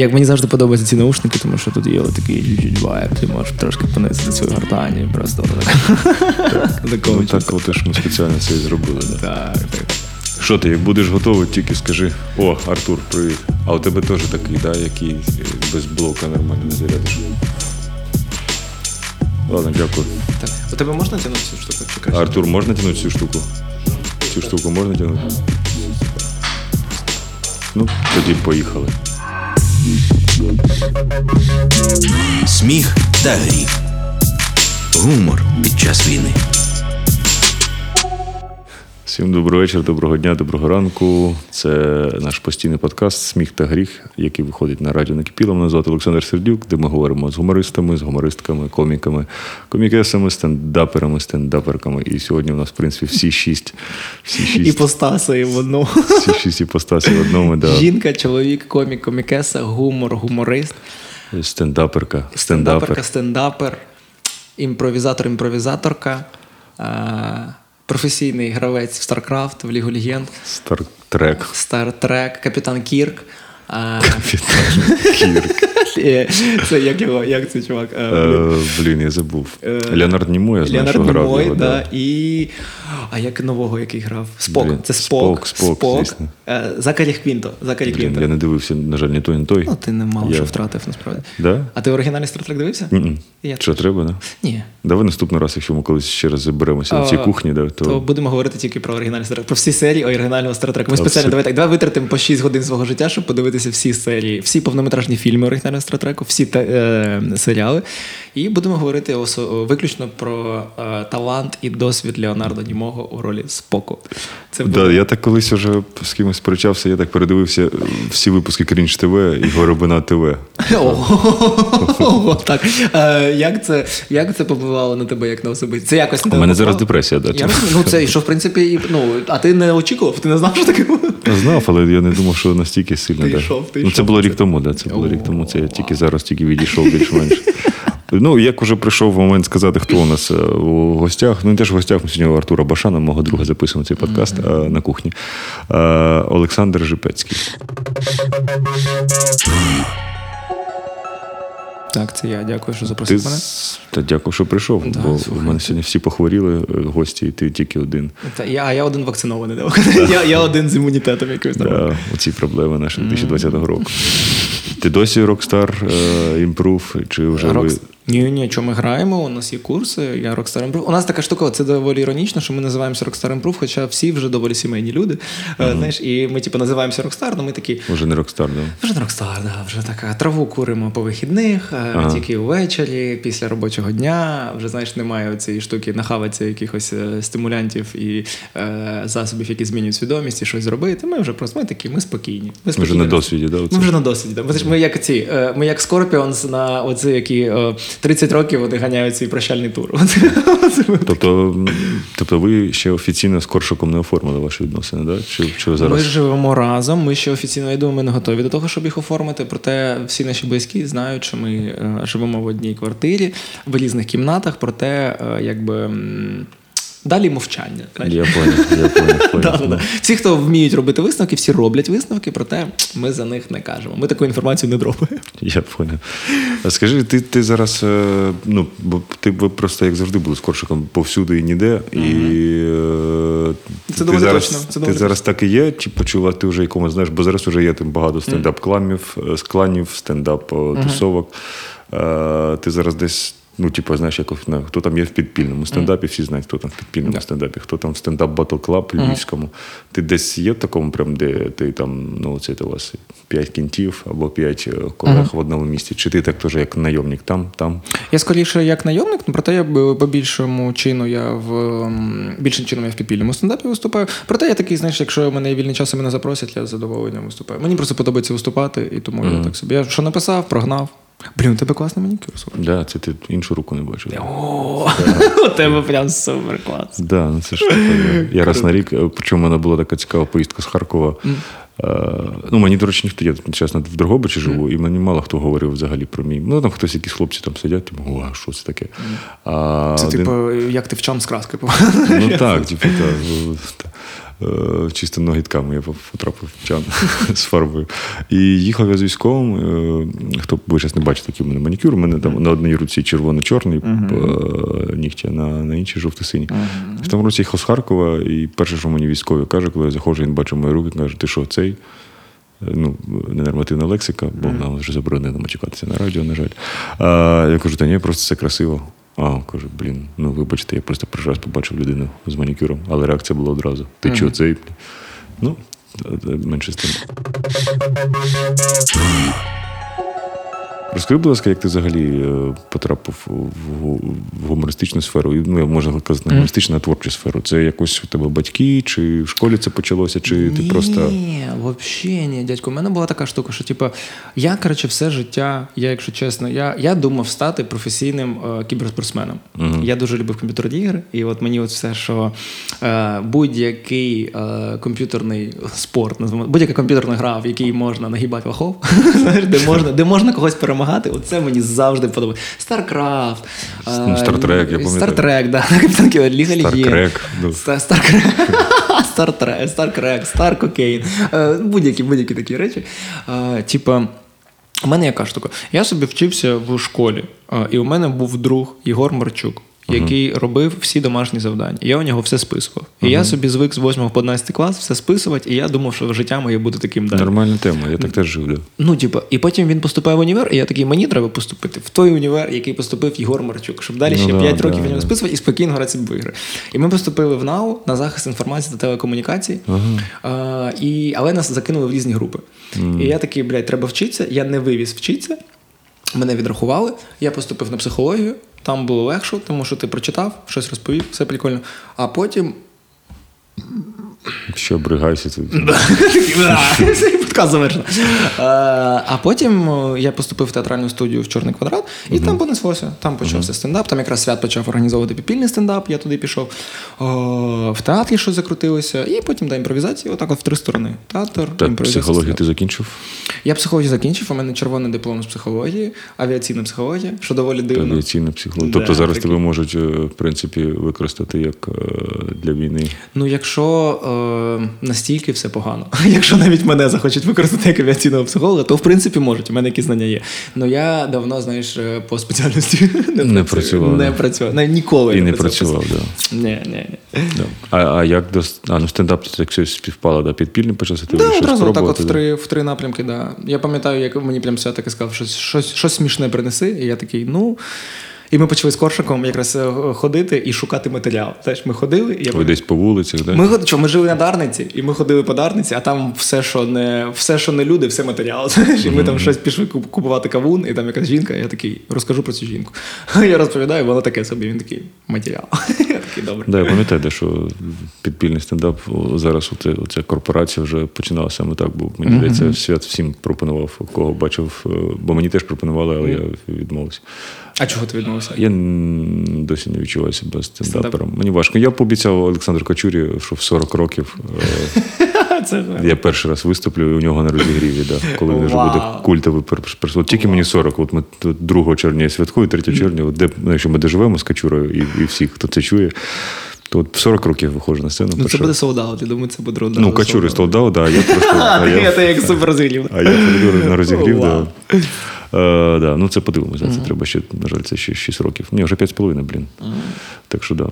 Як мені завжди подобаються ці наушники, тому що тут є такий вайб, ти можеш трошки понизити свою гортані. Просто Ну так, от ж ми спеціально це і зробили. Так, так. Що ти, як будеш готовий, тільки скажи: о, Артур, привіт. А у тебе теж такий, да, який е, без блока нормально не зарядиш. Ладно, дякую. так. У тебе можна тягнути цю штуку? Чи краще? Артур, можна тягнути цю штуку? Цю штуку можна тягнути? Ну, тоді поїхали. Сміх та гріх. Гумор під час війни. Всім доброго вечора, доброго дня, доброго ранку. Це наш постійний подкаст Сміх та гріх, який виходить на радіо Накипіло. Мене звати Олександр Сердюк, де ми говоримо з гумористами, з гумористками, коміками, комікесами, стендаперами, стендаперками. І сьогодні у нас, в принципі, всі шість. Всі шість, Іпостаси в одну. всі шість іпостасів в одному. Да. Жінка, чоловік, комік, комікеса, гумор, гуморист, Стендаперка, стендаперка, стендапер. імпровізатор, імпровізаторка, професійний гравець в StarCraft, в Лігу Легенд, Стартрек. Стартрек, капітан Кірк. Капітан Кірк. Це як його, як цей чувак? Е, блін. Е, я забув. Е, Леонард Німой, я знаю, що грав Німой, його. да, і. А як нового, який грав? Спок. Це Спок. Спок, Спок, звісно. Закарі Квінто. Закарі Квінто. я не дивився, на жаль, ні той, ні той. Ну, ти не мало що втратив, насправді. Да? А ти оригінальний Star Trek дивився? Що треба, да? Ні. Давай наступний раз, якщо ми колись ще раз заберемося на цій кухні, да, то, То будемо говорити тільки про оригінальний Star Trek, про всі серії оригінального Star Trek. Ми спеціально давай так, давай витратимо по 6 годин свого життя, щоб подивитися всі серії, всі повнометражні фільми оригінального Trek, всі те, е, серіали. І будемо говорити виключно про е, талант і досвід Леонардо Німого у ролі Споку. Це буде Да, я так колись вже з кимось сперечався, я так передивився е, всі випуски Крінж ТВ і Горобина ТВ. Так. Е, як, це, як це повпливало на тебе як на особисті? Це якось У мене зараз депресія, да. Ну, це що, в принципі, і, ну, а ти не очікував, ти не знав, що таке знав, але я не думав, що настільки сильно. Ти йшов, ти ну, це було рік тому, да, це було рік тому. Це я тільки зараз тільки відійшов більш-менш. Ну, як уже прийшов момент сказати, хто у нас е, у гостях. Ну, не теж в гостях ми сьогодні Артура Башана, мого друга, записуємо цей подкаст е, на кухні. Е, Олександр Жипецький. Так, це я. Дякую, що Ти мене. з- та дякую, що прийшов, Да, бо у мене сьогодні всі похворіли гості, і ти тільки один. Та я, а я один вакцинований. да. Я, я один з імунітетом нормальним. Да, оці проблеми наші 2020 року. Ти досі Rockstar е, Improve, чи вже ви. Ні, ні, що ми граємо, у нас є курси, я Rockstar Improve. У нас така штука, це доволі іронічно, що ми називаємося Rockstar Improve, хоча всі вже доволі сімейні люди. Е, Знаєш, і ми, типу, називаємося Rockstar, але ми такі. Вже не Rockstar, да? Вже не Rockstar, да, вже така траву куримо по вихідних, е, Ага. тільки ввечері, після робочого дня. Вже знаєш, немає цієї штуки нахаватися якихось е, стимулянтів і е, засобів, які змінюють свідомість і щось зробити. Ми вже просто ми такі, ми спокійні. Ми Ми вже на досвіді, да? оце? Ми вже на досвіді. Да. Ми, ж- ми як ці, е, ми як Scorpions на оці, які е, 30 років вони ганяють свій прощальний тур. Тобто, тобто ви ще офіційно з коршуком не оформили ваші відносини, да? Чи, чи зараз? Ми живемо разом. Ми ще офіційно я думаю, ми не готові до того, щоб їх оформити. Проте всі наші близькі знають, що ми е, живемо в одній квартирі, в різних кімнатах. Проте, е, якби далі мовчання. Я поняв, я да. Всі, хто вміють робити висновки, всі роблять висновки, проте ми за них не кажемо. Ми таку інформацію не дропаємо. Я поняв. А Скажи, ти, ти зараз, е, ну, бо ти просто як завжди були з Коршиком повсюди і ніде. І е, Це доволі зараз, точно, це ти доволі зараз так і є, чи почула ти вже якомусь, знаєш, бо зараз вже є там багато стендап-кламів, е, з кланів, стендап-тусовок. Ти зараз десь. Ну, типу, знаєш, як хто там є в підпільному стендапі, всі знають, хто там в підпільному стендапі, хто там в стендап Battle Club львівському. Ти десь є в такому, прям, де ти там, ну, це у вас п'ять кентів або п'ять е, колег в одному місті. Чи ти так теж як найомник там, там? Я скоріше як найомник, ну, проте я по більшому чину я в більшим чином я в підпільному стендапі виступаю. Проте я такий, знаєш, якщо мене вільний час і мене запросять, я з задоволенням виступаю. Мені просто подобається виступати, і тому я так собі. Я що написав, прогнав. Блін, у тебе класний манікюр. слухай. Да, це ти іншу руку не бачив. О, у тебе прям супер клас. Да, ну це ж таке. Я раз на рік, причому в мене була така цікава поїздка з Харкова. Е, Ну, мені, до речі, ніхто, я чесно в Дрогобичі живу, і мені мало хто говорив взагалі про мій. Ну, там хтось, якісь хлопці там сидять, типу, о, що це таке? А Це один- типу, як ти в чам з краски. Ну так, типу, так. Е, Чисто ногітками я потрапив в чан з фарбою. І їхав я з військовим. е, Хто ви зараз не бачите, який у мене манікюр. У мене там на одній руці червоно-чорний е, нігтя, на, на іншій жовто-синій. В тому році їхав з Харкова, і перше, що мені військовий каже, коли я заходжу, він бачив мої руки, каже, ти що, цей? ну, ненормативна лексика, бо нам вже заборонено матюкатися на радіо, на жаль. А, я кажу, та ні, просто це красиво. А, кажу, блін, ну вибачте, я просто перший раз побачив людину з манікюром, але реакція була одразу. Ти чого цей? Ну, менше з тим. Розкажи, будь ласка, як ти взагалі е, потрапив в, гумористичну сферу? Ну, можна казати, гумористичну а творчу сферу. Це якось у тебе батьки, чи в школі це почалося, чи ти просто. Ні, взагалі ні, дядько. У мене була така штука, що типу, я, коротше, все життя, я, якщо чесно, я, я думав стати професійним е, кіберспортсменом. Я дуже любив комп'ютерні ігри, і от мені от все, що е, будь-який е, комп'ютерний спорт, будь-яка комп'ютерна гра, в якій можна нагибати знаєш, де можна, де можна когось перемагати, оце мені завжди подобається. StarCraft, е, Star Trek, я пам'ятаю. Star Trek, да, Ліга Легенд. Старкрек, Star Trek, Старкрек, Старкокейн, Е, будь-які, будь-які такі речі. Е, Типа, у мене яка штука? Я собі вчився в школі, і у мене був друг Єгор Марчук. Який робив всі домашні завдання. Я у нього все списував. І я собі звик з 8 по 11 клас все списувати, і я думав, що життя моє буде таким далі. Нормальна тема, я так теж жив. Да. Ну, типу, і потім він поступає в універ, і я такий, мені треба поступити в той універ, який поступив Єгор Марчук, щоб далі Ну ще да, 5 да, років в да. нього списувати і спокійно грати в ігри. І ми поступили в НАУ на захист інформації та телекомунікацій, а, і, але нас закинули в різні групи. І я такий, блядь, треба вчитися. Я не вивіз вчитися. Мене відрахували, я поступив на психологію, там було легше, тому що ти прочитав, щось розповів, все прикольно. А потім Що обригайся тут. Цей подкаст завершено. Е, А потім е, я поступив в театральну студію в Чорний квадрат, і там понеслося. Там почався стендап. Там якраз свят почав організовувати підпільний стендап, я туди пішов. В театрі щось закрутилося, і потім до імпровізації, отак от в три сторони. Театр, імпровізація. психологію ти закінчив? Я психологію закінчив, у мене червоний диплом з психології, авіаційна психологія, що доволі дивно. Авіаційна психологія. Тобто зараз тебе можуть, е, в принципі, використати як е, для війни. Ну, якщо настільки все погано, якщо навіть мене захочуть використати як авіаційного психолога, то в принципі можуть, у мене якісь знання є. Ну я давно, знаєш, е, по спеціальності не, Не працював, Не працював. Не, ніколи І не працював. працював, да. Ні, ні, ні. Да. А, а як до а, ну, стендап так все співпало, да? підпільний почався, ти Да, одразу так от в три, в три напрямки, да. Я пам'ятаю, як мені прям все таки сказав, щось, щось, щось смішне принеси, і я такий, ну. І ми почали з коршиком якраз е, ходити і шукати матеріал. Знаєш, ми ходили, я Ви десь по вулицях, да? Ми що, ми жили на Дарниці, і ми ходили по Дарниці, а там все, що не все, що не люди, все матеріал. Знаєш, і ми там щось пішли купувати кавун, і там якась жінка, я такий розкажу про цю жінку. Я розповідаю, воно таке собі. Він такий матеріал. Я такий добре. Да, де, що підпільний стендап зараз оця корпорація вже починала саме так, бо мені здається, свят всім пропонував, кого бачив, е, бо мені теж пропонували, але я відмовився. А чого ти відмовився? Я досі не відчуваю себе стендапером. Мені важко. Я пообіцяв Олександру Качурі, що в 40 років е, Це я перший раз виступлю у нього на розігріві, да, коли він вже буде культовий пер- персонаж. Тільки мені 40. От ми 2 червня я святкую, 3 червня, от де, ну, якщо ми доживемо з Качурою і, і всі, хто це чує, то от в 40 років виходжу на сцену. Ну, це буде солдат, я думаю, це буде рода. Ну, Качури столдав, да, а я просто. А, ти я- як супер розгрів. а я на розігрів, да. Е, да. Ну, це подивимося. Це треба ще, на жаль, це ще 6 років. Ні, вже 5,5, блін. Так що, да.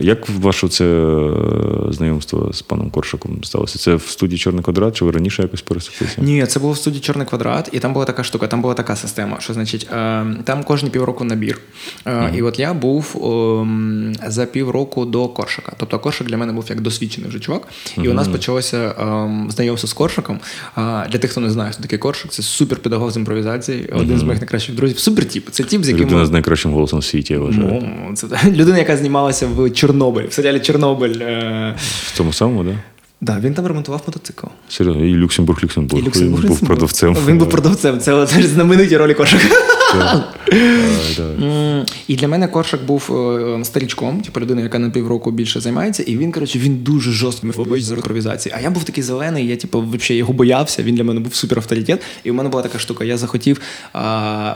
Як ваше це е, знайомство з паном Коршаком сталося? Це в студії Чорний квадрат, чи ви раніше якось пересеклися? Ні, це було в студії Чорний квадрат, і там була така штука, там була така система, що значить, е, там кожні півроку набір. Е, І от я був ем, за півроку до Коршака. Тобто Коршак для мене був як досвідчений вже чувак. І у нас почалося ем, знайомство з Коршаком. Для тих, хто не знає, хто такий Коршак, це суперпедагог з імпровізації, один з моїх найкращих друзів. Супертіп. Це тіп, з яким Людина з найкращим голосом в світі, я вважаю. Ну, це людина, яка знімалася в Чорнобиль, в серіалі Чорнобиль. Е, В тому самому, так? Да? да, він там ремонтував мотоцикл. Серйозно, і Люксембург, Люксембург. І Люксембург Він був продавцем. Він був продавцем. Це, це ж знамениті ролі Коршака. І для мене Коршак був е, старічком, типу людина, яка на півроку більше займається, і він, коротше, він дуже жорсткий фобоїть з імпровізації. А я був такий зелений, я типу, взагалі його боявся. Він для мене був супер авторитет. І у мене була така штука. Я захотів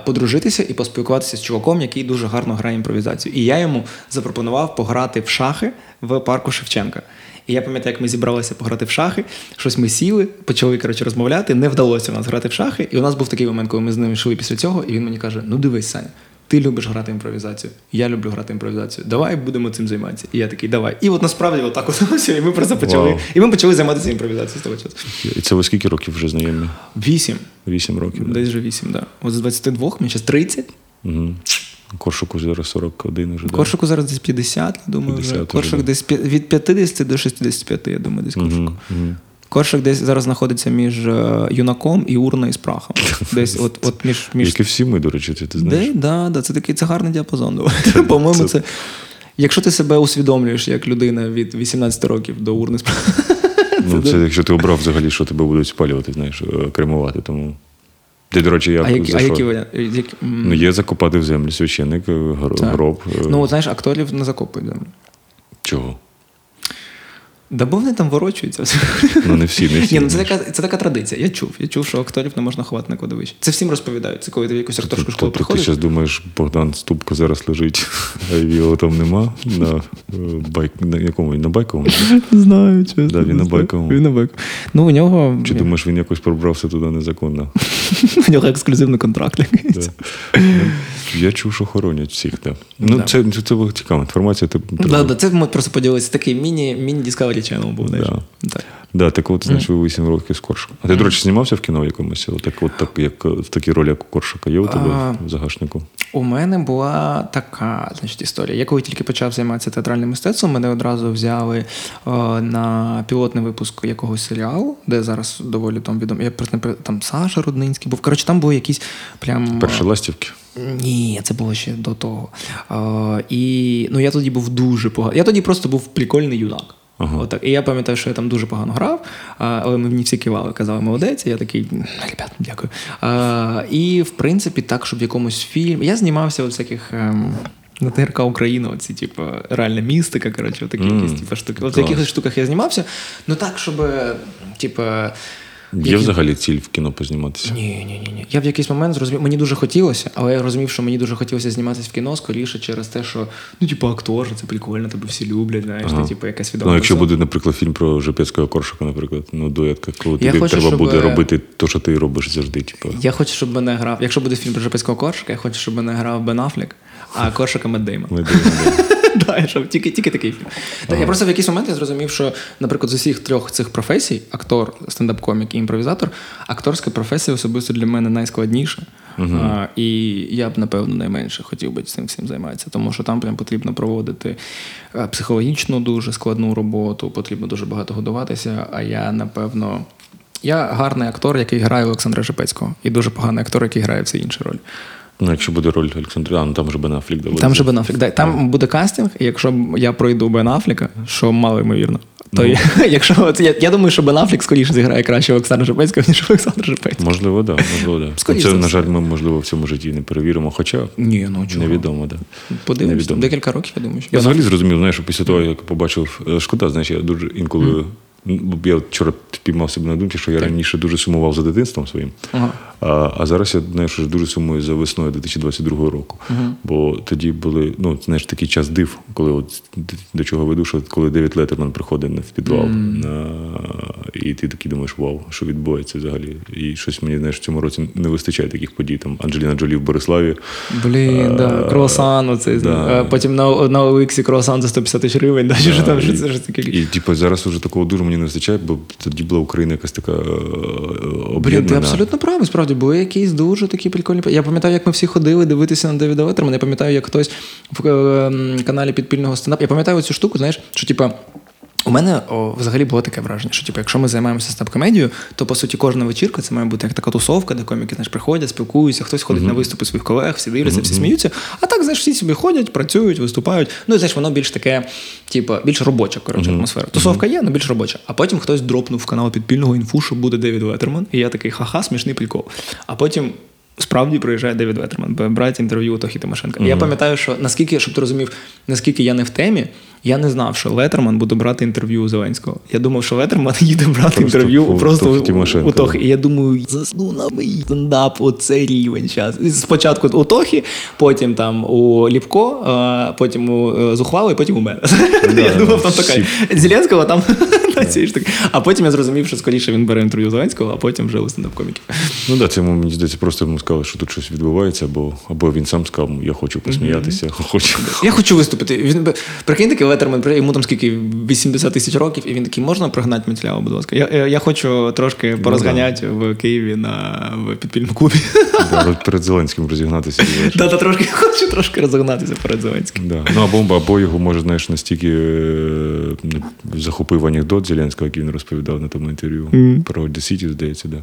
подружитися і поспілкуватися з чуваком, який дуже гарно грає імпровізацію. І я йому запропонував пограти в шахи в парку Шевченка. І я пам'ятаю, як ми зібралися пограти в шахи. Щось ми сіли, почали коротше, розмовляти. Не вдалося у нас грати в шахи. І у нас був такий момент, коли ми з ним йшли після цього, і він мені каже: Ну дивись, Саня. Ти любиш грати імпровізацію, я люблю грати імпровізацію. Давай будемо цим займатися. І я такий, давай. І от насправді отак от і ми просто почали. Вау. І ми почали займатися імпровізацією з того часу. І це ви скільки років вже знайомі? Вісім. Вісім років. Десь вже вісім, так. Да. От з 22, мені зараз 30. Угу. Коршуку зараз 41 вже. да? Коршику зараз десь 50, я думаю, 50 вже. вже, Коршик да. десь від 50 до 65, я думаю, десь коршик. Мгм, мгм. Коршик десь зараз знаходиться між е, юнаком і урною з прахом. Десь от, от між, між... Як і всі ми, до речі, ти, ти знаєш. Де? Да, да, це такий це гарний діапазон. По-моєму, це... Якщо ти себе усвідомлюєш як людина від 18 років до урни з прахом. Ну, це якщо ти обрав взагалі, що тебе будуть спалювати, знаєш, е, кремувати. Тому. Ти, до речі, як А за а що? які варіанти? Які... м, Ну, є закопати в землю священник, гроб. так. е, Ну, от, знаєш, акторів не закопують землю. Чого? Да бо вони там ворочуються. Ну, не всі, не всі. Ні, ну це така, це така традиція. Я чув. Я чув, що акторів не можна ховати на кладовищі. Це всім розповідають. Це коли ти в якусь акторську школу Тобто ти приходиш. зараз думаєш, Богдан Ступко зараз лежить, а його там нема на е, байк, на якому на байковому? Знаю, чесно. Да, він на байковому. Він на байковому. Ну, у нього, Чи думаєш, він якось пробрався туди незаконно? у нього ексклюзивний контракт. Я чув, що хоронять всіх. Ну, це, була цікава інформація. Ти, це ми просто поділилися. Такий міні, міні Discovery Channel був, знаєш. Так. Да, так от, знаєш, ви 8 років з Коршиком. А ти, до речі, знімався в кіно якомусь? Так, от, так, як, в такій ролі, як у Коршика, є у тебе А. в загашнику? У мене була така значить, історія. Я коли тільки почав займатися театральним мистецтвом, мене одразу взяли е, на пілотний випуск якогось серіалу, де зараз доволі там відомо. Я просто не там Саша Руднинський був. Коротше, там були якісь прям. Перші ластівки? Ні, це було ще до того. Е, і ну, я тоді був дуже поганий. Я тоді просто був прикольний юнак. Отак. І я пам'ятаю, що я там дуже погано грав, але мені всі кивали, казали, молодець. І я такий, ребят, дякую. А, і в принципі, так, щоб в якомусь фільмі. Я знімався у всяких. Ем... На ТРК Україна, оці, типу, реальна містика, коротше, такі mm, якісь типу, штуки. От в якихось штуках я знімався. Ну так, щоб, типу. Є взагалі ціль в кіно позніматися? Ні, ні, ні, ні. Я в якийсь момент зрозумів, мені дуже хотілося, але я розумів, що мені дуже хотілося зніматися в кіно скоріше через те, що ну, типу, актор, це прикольно, тебе всі люблять, знаєш, Ага. ти типу якась відома. Ну, якщо буде, наприклад, фільм про Жепецького Коршика, наприклад, ну, дуетка, коли Я тобі хочу, треба щоб- буде робити те, що ти робиш завжди. Типу. Я хочу, щоб мене грав. Якщо буде фільм про Жепецького коршика, я хочу, щоб мене грав Бен Аффлек, а коршика Мед Деймон. Ми дивимося. Да, щоб тільки, тільки такий фільм. Та Я просто в якийсь момент я зрозумів, що, наприклад, з усіх трьох цих професій актор, стендап-комік і імпровізатор, акторська професія особисто для мене найскладніша. А, і я б, напевно, найменше хотів би цим всім займатися, тому що там прям потрібно проводити е, психологічну дуже складну роботу, потрібно дуже багато годуватися. А я, напевно. Я гарний актор, який грає Олександра Жепецького, і дуже поганий актор, який грає всі інші ролі. Ну, якщо буде роль Олександра, а, ну там вже Бен Аффлек доводиться. Там же Бен Аффлек. Да, Там буде кастинг, і якщо я пройду Бен Аффлека, що мало ймовірно, то я, якщо я, я думаю, що Бен Аффлек скоріше зіграє краще Олександра Жепецького, ніж Олександр Жепецький. Можливо, так. Да, можливо, да. Скоріше Це, на жаль, ми, можливо, в цьому житті не перевіримо. Хоча Ні, ну чого. невідомо, да. Подивимось, Невідомо. декілька років, я думаю. Що Я взагалі зрозумів, знаєш, що після того, як побачив е, шкода, знаєш, я дуже інколи. ну, Я вчора піймав себе на думці, що я раніше дуже сумував за дитинством своїм. Ага. А, а зараз я знаєш, вже дуже сумую за весною 2022 року. Бо тоді були, ну, знаєш, такий час див, коли от до чого веду, що коли Девід Леттерман приходить в підвал, на, і ти такий думаєш, вау, що відбувається взагалі. І щось мені знаєш, в цьому році не вистачає таких подій. Там Анджеліна Джолі в Бориславі. Блін, да, круасан оцей. да. Потім на, на OLX круасан за 150 тисяч гривень, да, що там, що це ж таке. І типу, зараз уже такого дуже мені не вистачає, бо тоді була Україна якась така е, Блін, ти абсолютно правий, справді, були якісь дуже такі прикольні. Я пам'ятаю, як ми всі ходили дивитися на Девіда Леттермана. Я пам'ятаю, як хтось в е, каналі підпільного стендапу. Я пам'ятаю цю штуку, знаєш, що типа. У мене о, взагалі було таке враження, що типу, якщо ми займаємося стендап-комедією, то по суті кожна вечірка це має бути як така тусовка, де коміки знаєш, приходять, спілкуються, хтось ходить на виступи своїх колег, всі дивляться, всі сміються. А так, знаєш, всі собі ходять, працюють, виступають. Ну і знаєш, воно більш таке, типу, більш робоча коротше, атмосфера. Тусовка є, але більш робоча. А потім хтось дропнув в канал підпільного інфу, що буде Девід Ветерман, і я такий ха-ха, смішний прикол. А потім Справді приїжджає Девід Ветерман, брати інтерв'ю у Тохі Тимошенка. І Я пам'ятаю, що наскільки, щоб ти розумів, наскільки я не в темі, я не знав, що Летерман буде брати інтерв'ю у Зеленського. Я думав, що Летерман їде брати Просто інтерв'ю у просто у, у Тохи. да. І я думаю, засну на мій стендап, оце рівень час. Спочатку у Тохі, потім там у Ліпко, потім у е, Зухвало, і потім у мене. Я думав, там така. Зеленського там. А потім я зрозумів, що скоріше він бере інтерв'ю Зеленського, а потім вже у стендап-коміків. Ну так, це мені здається, просто сказали, що тут щось відбувається, або, або він сам сказав, я хочу посміятися, хочу. Я хочу виступити. Він прикинь такий Летерман, йому там скільки 80 тисяч років, і він такий, можна прогнати Митлява, будь ласка. Я, я, хочу трошки порозганяти в Києві на в підпільному клубі. Да, перед Зеленським розігнатися. Да, та трошки хочу трошки розогнатися перед Зеленським. Да. Ну, або, або його, може, знаєш, настільки е, захопив анекдот Зеленського, який він розповідав на тому інтерв'ю про The City, здається, да.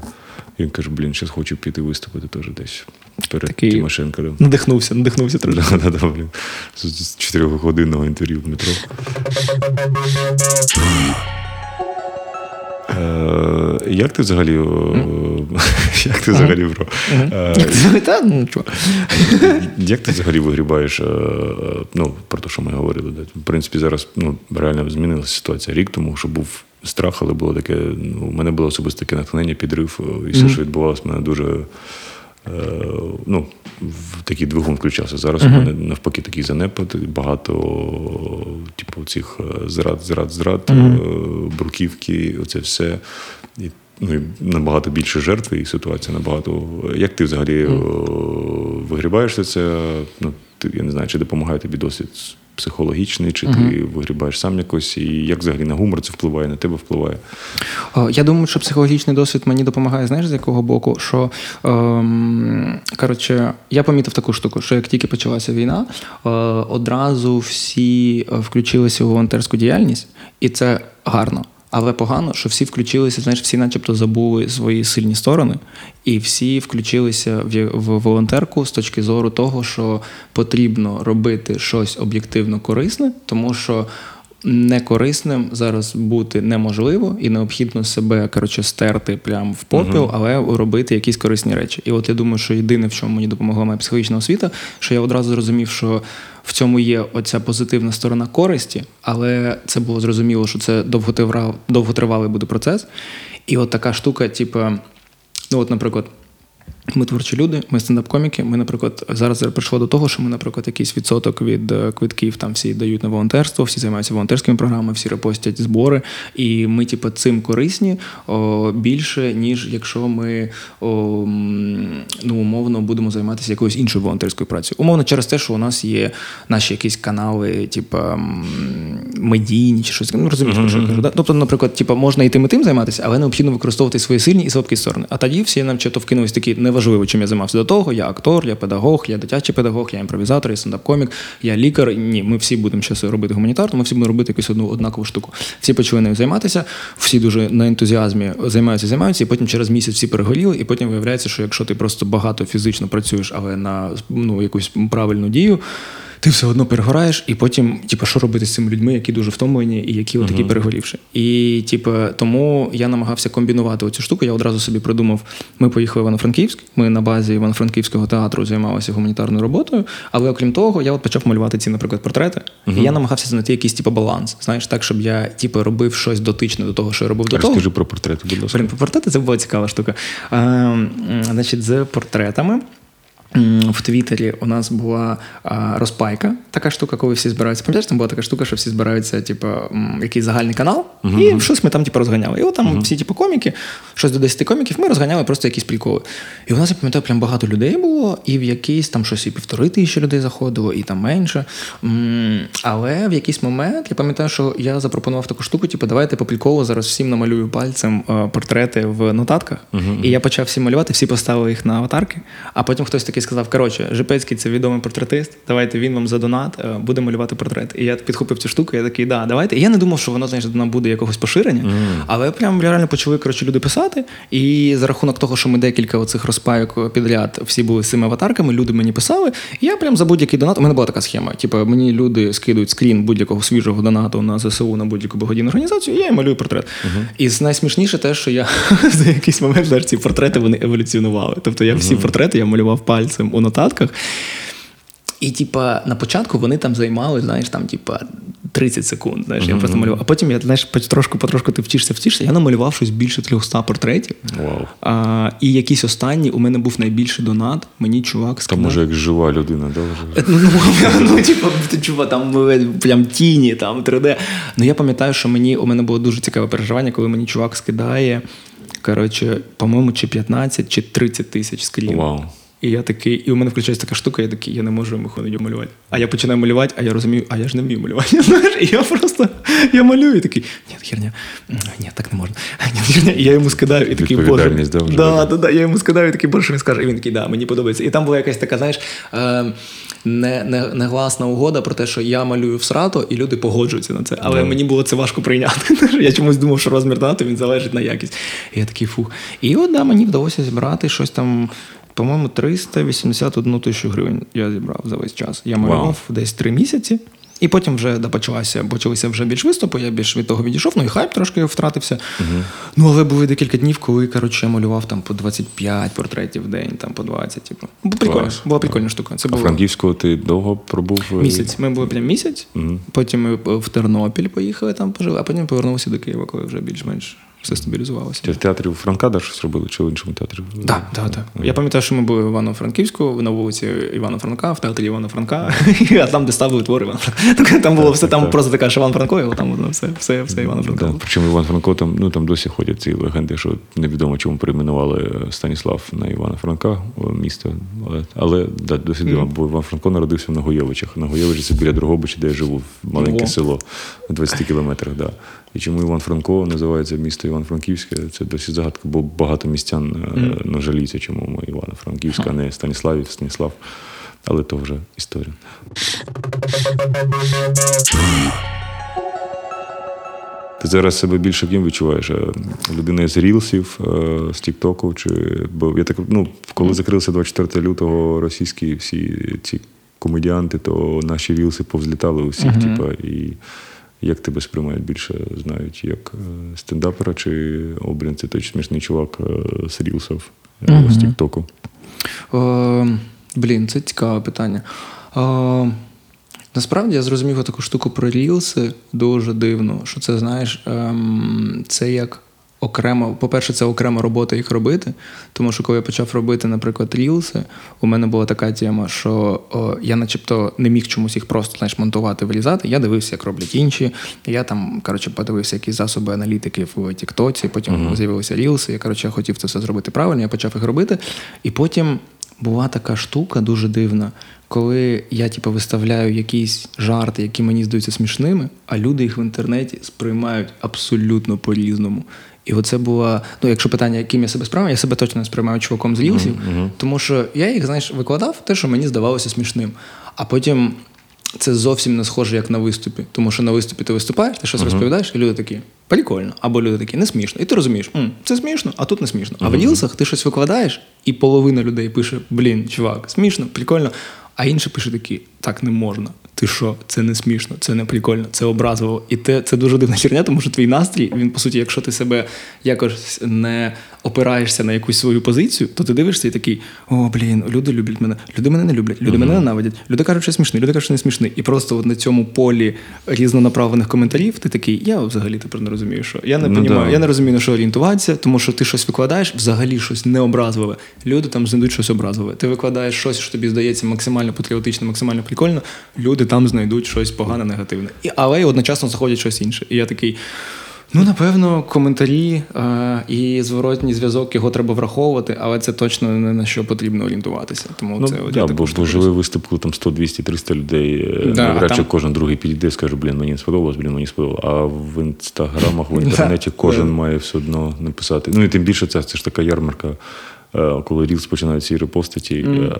Він каже, блін, зараз хочу піти виступити теж десь перед Такий- Тимошенко. Надихнувся, надихнувся. Да, да, блін. З, чотирьохгодинного інтерв'ю в метро. Е, як ти взагалі, е, як ти взагалі, бро? Як ти та, ну, чого? як ти взагалі вигрібаєш? е, Ну, про те, що ми говорили. да? В принципі, зараз ну, реально змінилася ситуація. Рік тому, що був страх, але було таке. Ну, у мене було особисто таке натхнення, підрив, е, і все, що відбувалося, мене дуже. е, Ну, в такий двигун включався. Зараз у мене навпаки такий занепад, багато типу, цих е, зрад, зрад, зрад, е, бруківки, оце все. І, ну, і набагато більше жертв, і ситуація набагато. Як ти взагалі е, вигрібаєшся це? Ну, ти, я не знаю, чи допомагає тобі досвід психологічний, чи ти вигрібаєш сам якось, і як взагалі на гумор це впливає, на тебе впливає? Я думаю, що психологічний досвід мені допомагає, знаєш, з якого боку? Що ем, коротше, я помітив таку штуку, що як тільки почалася війна, е, одразу всі е, включилися у волонтерську діяльність, і це гарно. Але погано, що всі включилися, знаєш, всі начебто забули свої сильні сторони, і всі включилися в, в волонтерку з точки зору того, що потрібно робити щось об'єктивно корисне, тому що некорисним зараз бути неможливо, і необхідно себе коротше, стерти прямо в попіл, але робити якісь корисні речі. І от я думаю, що єдине, в чому мені допомогла моя психологічна освіта, що я одразу зрозумів, що в цьому є оця позитивна сторона користі, але це було зрозуміло, що це довготривалий, буде процес. І от така штука, типу, ну от, наприклад. Ми творчі люди, ми стендап-коміки. Ми, наприклад, зараз прийшло до того, що ми, наприклад, якийсь відсоток від е, квитків там всі дають на волонтерство, всі займаються волонтерськими програмами, всі репостять збори. І ми, типу, цим корисні о, більше, ніж якщо ми о, ну, умовно будемо займатися якоюсь іншою волонтерською працею. Умовно, через те, що у нас є наші якісь канали, типу медійні чи щось. Ну, розумієш, про що я кажу. Да? Тобто, наприклад, типу, можна і тим, і тим займатися, але необхідно використовувати свої сильні і слабкі сторони. А тоді всі нам чого вкинулись такі неважливо, чим я займався до того. Я актор, я педагог, я дитячий педагог, я імпровізатор, я стендап-комік, я лікар. Ні, ми всі будемо щось робити гуманітарно, ми всі будемо робити якусь одну однакову штуку. Всі почали нею займатися, всі дуже на ентузіазмі займаються, займаються, і потім через місяць всі перегоріли, і потім виявляється, що якщо ти просто багато фізично працюєш, але на ну, якусь правильну дію. Ти все одно перегораєш, і потім, типу, що робити з цими людьми, які дуже втомлені і які отакі перегорівши. І, типу, тому я намагався комбінувати оцю штуку. Я одразу собі придумав: ми поїхали в Івано-Франківськ. Ми на базі Івано-Франківського театру займалися гуманітарною роботою. Але окрім того, я от почав малювати ці, наприклад, портрети. І я намагався знайти якийсь типу, баланс. Знаєш, так, щоб я типу, робив щось дотичне до того, що я робив до того. Розкажи про портрети, будь ласка. Блін, по портрети це була цікава штука. Е, значить, з портретами. В Твіттері у нас була а, розпайка, така штука, коли всі збираються. Пам'ятаєш, там була така штука, що всі збираються, типу, якийсь загальний канал, і щось ми там типу, розганяли. І от там всі типу, коміки, щось до 10 коміків, ми розганяли просто якісь приколи. І у нас, я пам'ятаю, прям багато людей було, і в якийсь там щось і півтори тисячі людей заходило, і там менше. Але в якийсь момент я пам'ятаю, що я запропонував таку штуку, типу, давайте попільково зараз всім намалюю пальцем е, портрети в нотатках. І я почав всім малювати, всі поставили їх на аватарки, а потім хтось такий такий сказав: коротше, Жипецький це відомий портретист. Давайте він вам за донат е, буде малювати портрет. І я підхопив цю штуку. Я такий, да, давайте. І я не думав, що воно знаєш, нам буде якогось поширення, але прям реально почали коротше, люди писати. І за рахунок того, що ми декілька оцих розпайок підряд всі були з цими аватарками, люди мені писали. І я прям за будь-який донат. У мене була така схема. Типу, мені люди скидують скрін будь-якого свіжого донату на ЗСУ на будь-яку благодійну організацію, і я їм малюю портрет. І найсмішніше те, що я за якийсь момент ці портрети вони еволюціонували. Тобто я всі портрети я малював пальцем у нотатках. І, типа, на початку вони там займали, знаєш, там, типа, 30 секунд. Знаєш, я просто малював. А потім я, знаєш, потрошку, потрошку ти вчишся, вчишся. Я намалював щось більше 300 портретів. Вау. А, і якийсь останній, у мене був найбільший донат. Мені чувак Там сказав. може як жива людина, да, вже? Ну, ну, ну типу, ти чува, там прям тіні, там 3D. Ну я пам'ятаю, що мені у мене було дуже цікаве переживання, коли мені чувак скидає, коротше, по-моєму, чи 15, чи 30 тисяч скрінів. Вау. І я такий, і у мене включається така штука, я такий, я не можу виходити малювати. А я починаю малювати, а я розумію, а я ж не вмію малювати. Знаєш, і я просто я малюю і такий, ні, херня, ні, так не можна. Ні, херня. І я йому скидаю, і такий, боже. Да, да, да, да, я йому скидаю, і такий, боже, що він скаже. І він такий, да, мені подобається. І там була якась така, знаєш, е, не, не, негласна угода про те, що я малюю в срато, і люди погоджуються на це. Але мені було це важко прийняти. Я чомусь думав, що розмір донату він залежить на якість. І я такий фух. І от да, мені вдалося зібрати щось там. По-моєму, 381 тисячу гривень я зібрав за весь час. Я малював десь три місяці. І потім вже да, почалася, почалися вже більш виступи, я більш від того відійшов, ну і хайп трошки втратився. Ну, але були декілька днів, коли коротше, я малював там по 25 портретів в день, там по 20. Типу. Прикольно, Клас. була прикольна штука. Це А було Франківського ти довго пробув? е, місяць. Ми були прям місяць, потім ми в Тернопіль поїхали, там пожили, а потім повернулися до Києва, коли вже більш-менш все стабілізувалося. Чи в театрі Франка да, щось робили, чи в іншому театрі? Так, так, так. Я пам'ятаю, що ми були в Івано-Франківську, на вулиці Івана Франка, в театрі Івана Франка, а там, де ставили твори Івана Франка. Там було все, там просто така, що Іван Франко, і там воно все, все, все Івана Франка. Да, причому Іван Франко там, ну, там досі ходять ці легенди, що невідомо, чому перейменували Станіслав на Івана Франка, місто. Але, але да, досі дивно, бо Іван Франко народився в Нагоєвичах. Нагоєвичі це біля Дрогобича, де я живу, маленьке село на 20 кілометрах. Да. І чому Іван Франко називається місто Іван-Франківське, це досі загадка, бо багато містян mm. ну, жаліються, чому ми Івано-Франківська, а не Станіславів, Станіслав. Але то вже історія. Ти зараз себе більше ким відчуваєш? Е, Людина з рілсів, е, з Тіктоку? Чи бо я так ну, коли закрилися 24 лютого російські всі ці комедіанти, то наші рілси повзлітали усіх, типа, і як тебе сприймають більше, знають, як е, стендапера, чи о, блін, це той смішний чувак е, з Рілсов е, з Тіктоку? Блін, це цікаве питання. Е, насправді я зрозумів таку штуку про рілси дуже дивно, що це, знаєш, ем, це як окремо, по-перше, це окрема робота їх робити. Тому що коли я почав робити, наприклад, рілси, у мене була така тема, що о, я начебто не міг чомусь їх просто знаєш, монтувати, вирізати. Я дивився, як роблять інші. Я там, коротше, подивився якісь засоби аналітики в Тіктоці, потім з'явилися рілси. Я коротше хотів це все зробити правильно, я почав їх робити. І потім була така штука дуже дивна, коли я типу, виставляю якісь жарти, які мені здаються смішними, а люди їх в інтернеті сприймають абсолютно по-різному. І оце було, ну, якщо питання, яким я себе сприймаю, я себе точно не сприймаю чуваком з рілсів, тому що я їх, знаєш, викладав те, що мені здавалося смішним. А потім це зовсім не схоже, як на виступі. Тому що на виступі ти виступаєш, ти щось розповідаєш, і люди такі. Прикольно, або люди такі не смішно. І ти розумієш, М, це смішно, а тут не смішно. А в рілсах ти щось викладаєш, і половина людей пише: Блін, чувак, смішно, прикольно. А інші пише такі: так не можна. Ти що, це не смішно, це не прикольно, це образливо. І те, це дуже дивна херня, тому що твій настрій, він, по суті, якщо ти себе якось не опираєшся на якусь свою позицію, то ти дивишся і такий: о, блін, люди люблять мене, люди мене не люблять, люди мене ненавидять, люди кажуть, що я смішний, люди кажуть, що не смішний. І просто от на цьому полі різнонаправлених коментарів ти такий, я взагалі тепер не розумію, що я не Ну, понімаю, да. я не розумію, на що орієнтуватися, тому що ти щось викладаєш, взагалі щось необразливе. Люди там знайдуть щось образливе. Ти викладаєш щось, що тобі здається максимально патріотично, максимально прикольно. Люди там знайдуть щось погане, негативне. І, але й одночасно заходять щось інше. І я такий. Ну, напевно, коментарі е, і зворотній зв'язок його треба враховувати, але це точно не на що потрібно орієнтуватися. Тому Ну, це да, бо, ж бо живий виступ, коли там 100, 200, 300 людей, е, Да, навряд чи там- кожен другий підійде і скаже, блін, мені не сподобалось, блін, мені сподобалось. А в інстаграмах, в інтернеті кожен має все одно написати. Ну і тим більше це, це ж така ярмарка Коли Рілс починають ці репостити, е,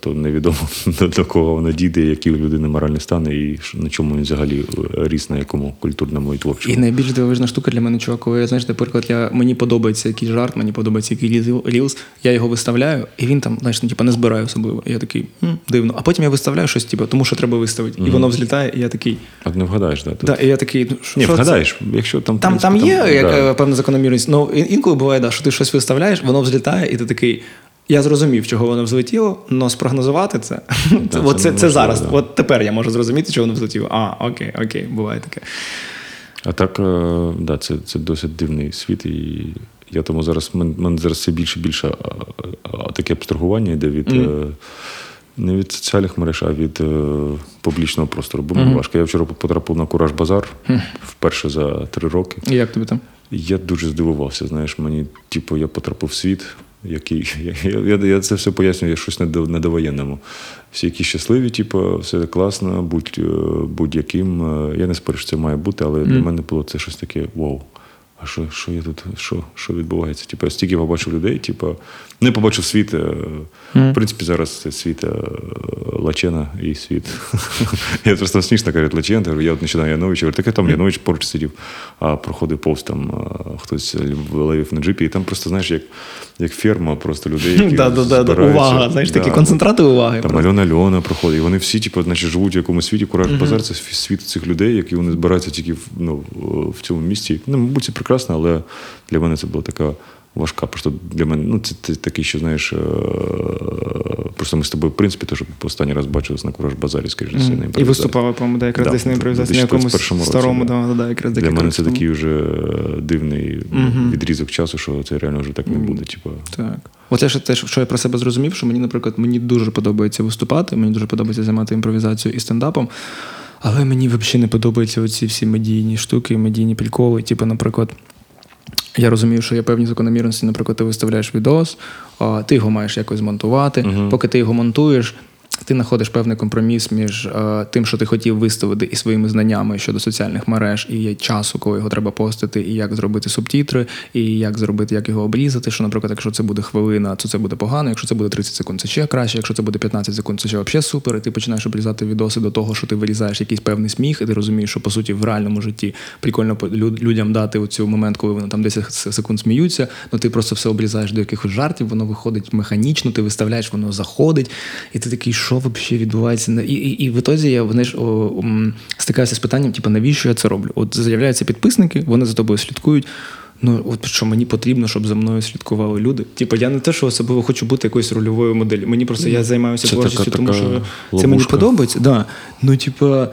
то невідомо до, до кого воно дійде, який у людини моральний стан і на чому він взагалі е, ріс, на якому культурному і творчому. І найбільш дивовижна штука для мене, чувак, коли я знаєш, наприклад, я мені подобається якийсь жарт, мені подобається якийсь рілс, я його виставляю, і він там, знаєш, ну, типу, не збирає особливо. Я такий «М, дивно. А потім я виставляю щось, типу, тому що треба виставити. І воно взлітає, і я такий. А не вгадаєш, да? Да, і я такий, ну, що Ні, вгадаєш, якщо там. Там, там принципі, є як, да. е, певна закономірність. Ну, інколи буває, да, що ти щось виставляєш, воно взлітає, і ти такий. Я зрозумів, чого воно взлетіло, але спрогнозувати це. це От це, це неможливо, зараз. да. От тепер я можу зрозуміти, чого воно взлетіло. А, окей, окей, буває таке. А так, е, да, це, це досить дивний світ, і я тому зараз мене, зараз все більше і більше а, а, таке абстрагування йде від. е, Не від соціальних мереж, а від е, публічного простору. Бо мені важко. Я вчора потрапив на Кураж Базар вперше за три роки. І як тобі там? Я дуже здивувався. Знаєш, мені, типу, я потрапив в світ, який я, я, я, це все пояснюю, я щось на довоєнному. Всі які щасливі, типу, все класно, будь, е, будь-яким. Е, Я не спорю, що це має бути, але для мене було це щось таке вау. А що, що я тут, що, що відбувається? Типу, я стільки побачив людей, типу, не побачив світ. е, В принципі, зараз це світ е, Лачена і світ. Я просто смішно кажу, Лачен, я я от починаю Янович, я говорю, таке там Янович поруч сидів, а проходив повз там е, хтось ловив на джипі, і там просто, знаєш, як, як ферма просто людей, які Да, да, да. Увага, знаєш, такі концентрати уваги. Там. Альона Альона проходить, і вони всі, типу, значить, живуть в якомусь світі. Кураж базар це світ цих людей, які вони збираються тільки в, ну, в цьому місті. Ну, мабуть, це прекрасно, але для мене це була така важка. Просто для мене, ну, це, це такий, що знаєш, е, просто ми з тобою, в принципі, теж останній раз бачились на Кураж базарі, скажімо, на І виступали, по-моєму, да, якраз Да, десь на імпровізації, на якомусь 2021 році, старому, да. да, якраз Для мене це такий вже дивний відрізок часу, що це реально вже так не буде. Типу. Так. Оце ж те, що я про себе зрозумів, що мені, наприклад, мені дуже подобається виступати, мені дуже подобається займати імпровізацією і стендапом. Але мені взагалі не подобаються оці всі медійні штуки, медійні приколи. Типу, наприклад, я розумію, що є певні закономірності, наприклад, ти виставляєш відос, ти його маєш якось змонтувати. Поки ти його монтуєш, ти знаходиш певний компроміс між е, тим, що ти хотів виставити, і своїми знаннями щодо соціальних мереж, і часу, коли його треба постити, і як зробити субтітри, і як зробити, як його обрізати. Що, наприклад, якщо це буде хвилина, то це буде погано. Якщо це буде 30 секунд, це ще краще. Якщо це буде 15 секунд, це ще взагалі супер. І ти починаєш обрізати відоси до того, що ти вирізаєш якийсь певний сміх, і ти розумієш, що по суті в реальному житті прикольно людям дати оцю момент, коли вони там 10 секунд сміються. Ну ти просто все обрізаєш до якихось жартів, воно виходить механічно, ти виставляєш, воно заходить, і ти такий, що взагалі відбувається? І, і, і в ітозі я знаєш, о, м, стикався з питанням, типу, навіщо я це роблю? От з'являються підписники, вони за тобою слідкують. Ну, от що мені потрібно, щоб за мною слідкували люди. Типу, я не те, що особливо хочу бути якоюсь рольовою моделлю. Мені просто я займаюся творчістю, тому що це мені ловушка. подобається. Да. Ну, типа,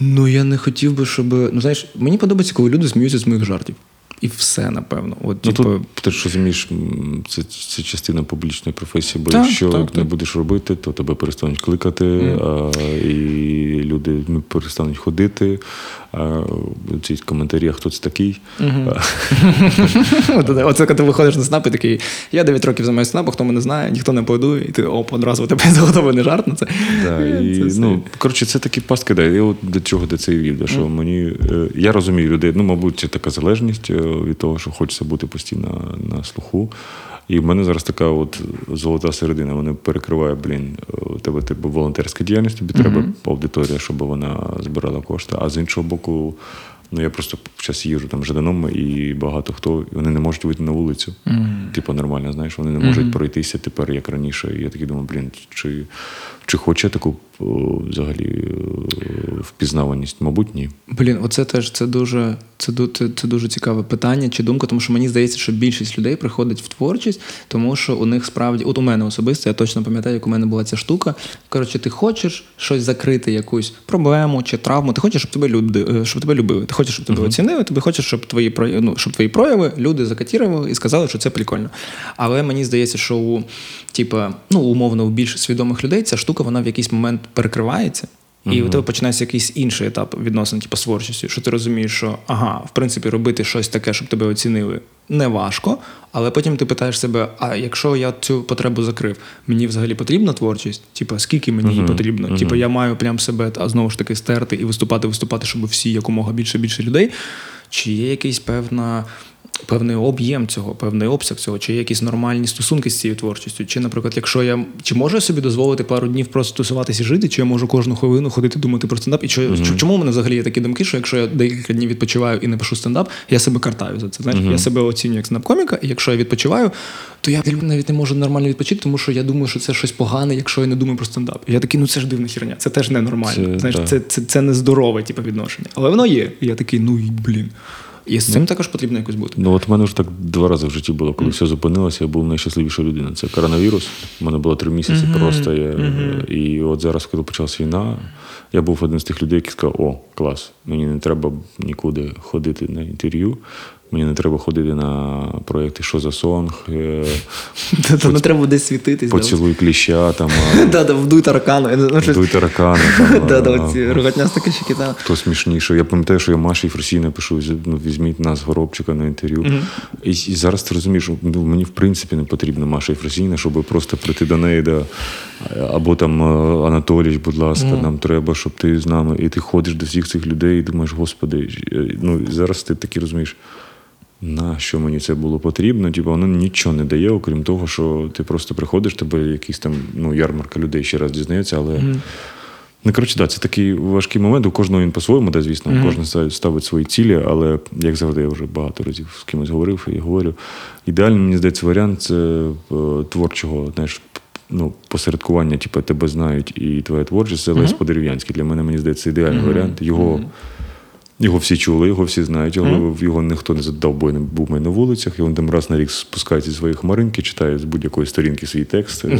ну я не хотів би, щоб. Ну, знаєш, мені подобається, коли люди сміються з моїх жартів. І все, напевно. От, Ну, типу, тут ти ж розумієш, це, це частина публічної професії, бо Так, якщо так, не так. будеш робити, то тебе перестануть кликати, а, і люди ну, перестануть ходити. Ці коментарі, хто це такий? Оце коли ти виходиш на снап і такий, я 9 років займаюся снапом, хто мене знає, ніхто не подує, і ти оп, одразу тебе заготовлений жарт на це. Ну, коротше, це такі пастки, да. Я до чого до це і вів. Що мені, е, я розумію людей, ну, мабуть, це така залежність е, від того, що хочеться бути постійно на слуху. І в мене зараз така от золота середина. Вона перекриває, блін, у тебе типу, волонтерська діяльність, тобі треба аудиторія, щоб вона збирала кошти. А з іншого боку, ну я просто час їжу там Жданом, і багато хто вони не можуть вийти на вулицю. Типу, нормально, знаєш, вони не можуть пройтися тепер, як раніше. І я такий думаю, блін, чи, чи хоче таку взагалі е, впізнаваність? Мабуть, ні. Блін, оце теж це дуже, це, це, це дуже цікаве питання чи думка, тому що мені здається, що більшість людей приходить в творчість, тому що у них справді, от у мене особисто, я точно пам'ятаю, як у мене була ця штука. Коротше, ти хочеш щось закрити, якусь проблему чи травму. Ти хочеш, щоб тебе люди, е, щоб тебе любили. Ти хочеш, щоб тебе оцінили. Ти хочеш, щоб твої ну, щоб твої прояви люди закатірували і сказали, що це прикольно. Але мені здається, що у типа, ну умовно, у більш свідомих людей ця штука вона в якийсь момент перекривається. І у тебе починається якийсь інший етап відносин, типу, з творчістю, що ти розумієш, що ага, в принципі, робити щось таке, щоб тебе оцінили, не важко. Але потім ти питаєш себе: а якщо я цю потребу закрив, мені взагалі потрібна творчість? Типа, скільки мені її потрібно? Типу, я маю прям себе а знову ж таки стерти і виступати, виступати, щоб всі якомога більше більше людей. Чи є якийсь певна певний об'єм цього, певний обсяг цього, чи є якісь нормальні стосунки з цією творчістю. Чи, наприклад, якщо я чи можу я собі дозволити пару днів просто тусуватися і жити, чи я можу кожну хвилину ходити думати про стендап? І чи, mm чому в мене взагалі є такі думки, що якщо я декілька днів відпочиваю і не пишу стендап, я себе картаю за це. Знаєш, я себе оцінюю як стендап-коміка, і якщо я відпочиваю, то я навіть не можу нормально відпочити, тому що я думаю, що це щось погане, якщо я не думаю про стендап. І я такий, ну це ж дивна херня, це теж ненормально. Це, Знаєш, да. це, це, це нездорове типу, відношення. Але воно є. І я такий, ну блін. І з цим також потрібно якось бути. Ну от в мене вже так два рази в житті було, коли все зупинилося, я був найщасливіша людина. Це коронавірус. У мене було три місяці просто. Я, І от зараз, коли почалась війна, я був один з тих людей, які сказав: о, клас, мені не треба нікуди ходити на інтерв'ю. Мені не треба ходити на проєкти «Що за сонг», е, Та не треба десь світитись. поцілуй кліща, там, да, вдуй таракану. Ну, щось- дуй таракани. Там, Да, да, а, оці рогатня стаканчики, да. Хто смішніше. Я пам'ятаю, що я Маші Фросій напишу, ну, візьміть нас Горобчика на інтерв'ю. І, зараз ти розумієш, ну, мені в принципі не потрібна Маша Фросійна, щоб просто прийти до неї, або там е, Анатолій, будь ласка, нам треба, щоб ти з нами. І ти ходиш до всіх цих людей і думаєш, господи, е, ну зараз ти таки розумієш. На що мені це було потрібно? Типу, воно нічого не дає, окрім того, що ти просто приходиш, тебе якийсь там ну, ярмарка людей ще раз дізнається, але. Ну, коротше, да, це такий важкий момент. У кожного він по-своєму, да, звісно, mm кожен ставить- свої цілі, але як завжди, я вже багато разів з кимось говорив і говорю. Ідеальний, мені здається, варіант це е, творчого, знаєш, ну, посередкування, типу, тебе знають і твоя творчість, це Лесь Подерев'янський. Для мене, мені здається, ідеальний варіант. Його. Його всі чули, його всі знають, його, його ніхто не задав, бо він був ми на вулицях, і він там раз на рік спускається зі своєї хмаринки, читає з будь-якої сторінки свій текст е,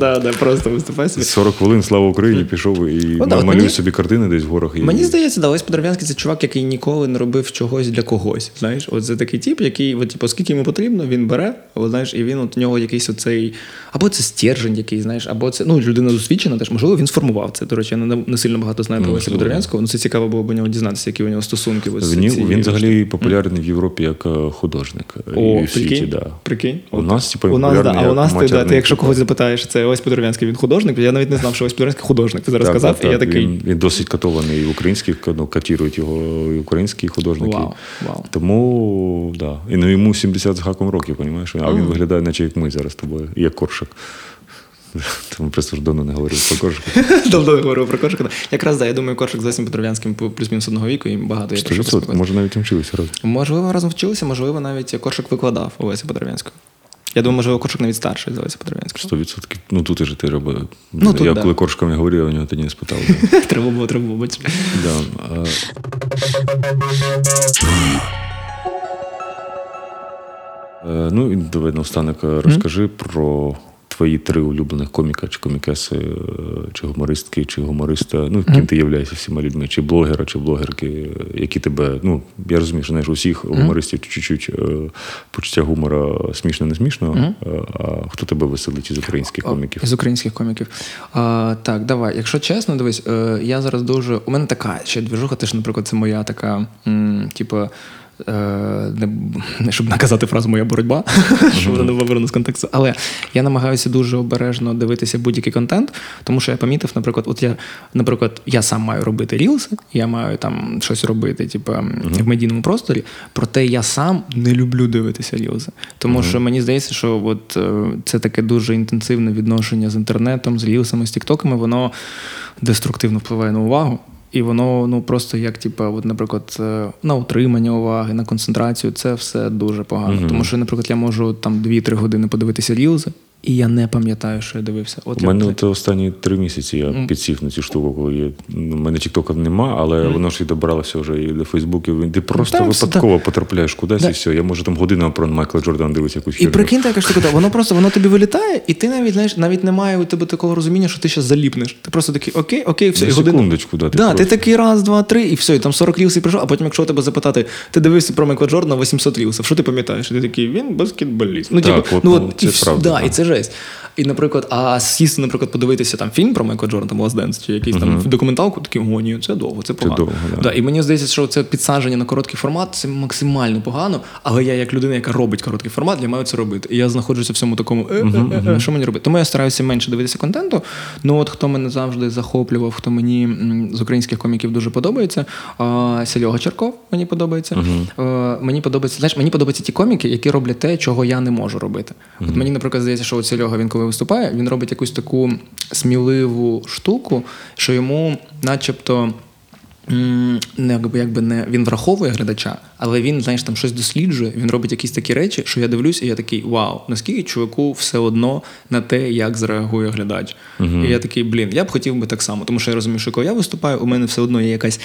Так, да, просто виступай собі. 40 хвилин, слава Україні, пішов і малює собі картини десь в горах. Мені здається, да, Лесь Подерев'янський це чувак, який ніколи не робив чогось для когось. Знаєш, от це такий тип, який, от, типу, скільки йому потрібно, він бере, от, знаєш, і він от у нього якийсь оцей, або це стержень який, знаєш, або це ну, людина досвідчена, теж можливо, він сформував це. До речі, я не, сильно багато знаю про Леся Можливо. Подерев'янського, ну це цікаво було б у нього дізнатися, які у нього стосунки. Ось, Він, цією він взагалі популярний в Європі як е, художник. е, О, і в світі, прикинь, да. прикинь. У От нас, типу, у нас, да, а у нас ти, да, ти, якщо когось запитаєш, це Ось Подерев'янський, він художник, я навіть не знав, що Ось Подерев'янський художник. Ти зараз Так, сказав, так, і я такий. Він, він досить катований українських, ну, катірують його і українські художники. Вау, вау. Тому, да. І ну, йому 70 з гаком років, розумієш? А він виглядає, наче як ми зараз тобою, як коршик. Тому просто давно не говорив про коршика. Давно не говорив про Коршика. Якраз да, я думаю, Коршик з Лесем Подерев'янським плюс-мінус одного віку і багато є про що 100%, поспілкуватися. може навіть вчилися разом. Можливо, разом вчилися, можливо, навіть Коршик викладав у Лесі Подерев'янського. Я думаю, можливо, Коршик навіть старший за Леся Подерев'янського. 100%. Ну тут і ти робив. Ну, тут, я да. коли коршиком я говорив, я у нього тоді не спитав. Треба було, треба було, бачиш. Е, Ну і давай наостанок е, розкажи про твої три улюблених коміка, чи комікеси, е, чи гумористки, чи гумориста. Ну, ким ти являєшся всіма людьми, чи блогера, чи блогерки, які тебе. Ну, я розумію, що знаєш, у всіх гумористів чуть-чуть е, почуття гумора смішно, не смішно. е, А хто тебе веселить із українських коміків? З українських коміків. А, так, давай. Якщо чесно, дивись, я зараз дуже. У мене така ще двіжуха, теж, наприклад, це моя така, м, типу. Е, не, щоб наказати фразу моя боротьба, щоб вона не вивернула з контексту. Але я намагаюся дуже обережно дивитися будь-який контент, тому що я помітив, наприклад, от я, наприклад, я сам маю робити рілси, я маю там щось робити, типу, в медійному просторі. Проте я сам не люблю дивитися рілси. Тому що мені здається, що от е, це таке дуже інтенсивне відношення з інтернетом, з рілсами, з тіктоками, воно деструктивно впливає на увагу. І воно ну просто як, типу, от, наприклад, е, на утримання уваги, на концентрацію, це все дуже погано. Тому що, наприклад, я можу там 2-3 години подивитися рілзи, і я не пам'ятаю, що я дивився. От У мене от- останні три місяці я підсів на цю штуку, коли є. Ну, У мене тіктока нема, але воно ж і добралося вже і до Фейсбуків. Ти просто Там випадково потрапляєш кудись Да. і все. Я можу там годину про Майкла Джордана дивитися якусь І херню. прикиньте, яка штука, воно просто воно тобі вилітає, і ти навіть знаєш, навіть немає у тебе такого розуміння, що ти зараз заліпнеш. Ти просто такий, окей, окей, все, На і годину. секундочку, да, ти да, ти такий раз, два, три, і все, і там 40 рілсів прийшов, а потім, якщо тебе запитати, ти дивився про Майкла Джордана 800 рілсів, що ти пам'ятаєш? І ти такий, він баскетболіст. Ну, Так, типу, от, ну, ну, от, це і, правда, да, і це jest. І, наприклад, а сісти, наприклад, подивитися там фільм про Майкла Джордана, Last Dance, чи якийсь там документалку, такий, о, ні, це довго, це погано. довго, да. Да, і мені здається, що це підсадження на короткий формат це максимально погано. Але я, як людина, яка робить короткий формат, я маю це робити. І я знаходжуся в цьому такому, е, е, е, що мені робити. Тому я стараюся менше дивитися контенту. Ну от хто мене завжди захоплював, хто мені з українських коміків дуже подобається. А, Серега Черков мені подобається. Мені подобається, знаєш, мені подобаються ті коміки, які роблять те, чого я не можу робити. От мені, наприклад, здається, що Серега, він коли виступає, він робить якусь таку сміливу штуку, що йому, начебто. Не якби, якби не він враховує глядача, але він, знаєш, там щось досліджує. Він робить якісь такі речі, що я дивлюсь, і я такий вау, наскільки чуваку все одно на те, як зреагує глядач. І я такий, блін, я б хотів би так само, тому що я розумію, що коли я виступаю, у мене все одно є якась.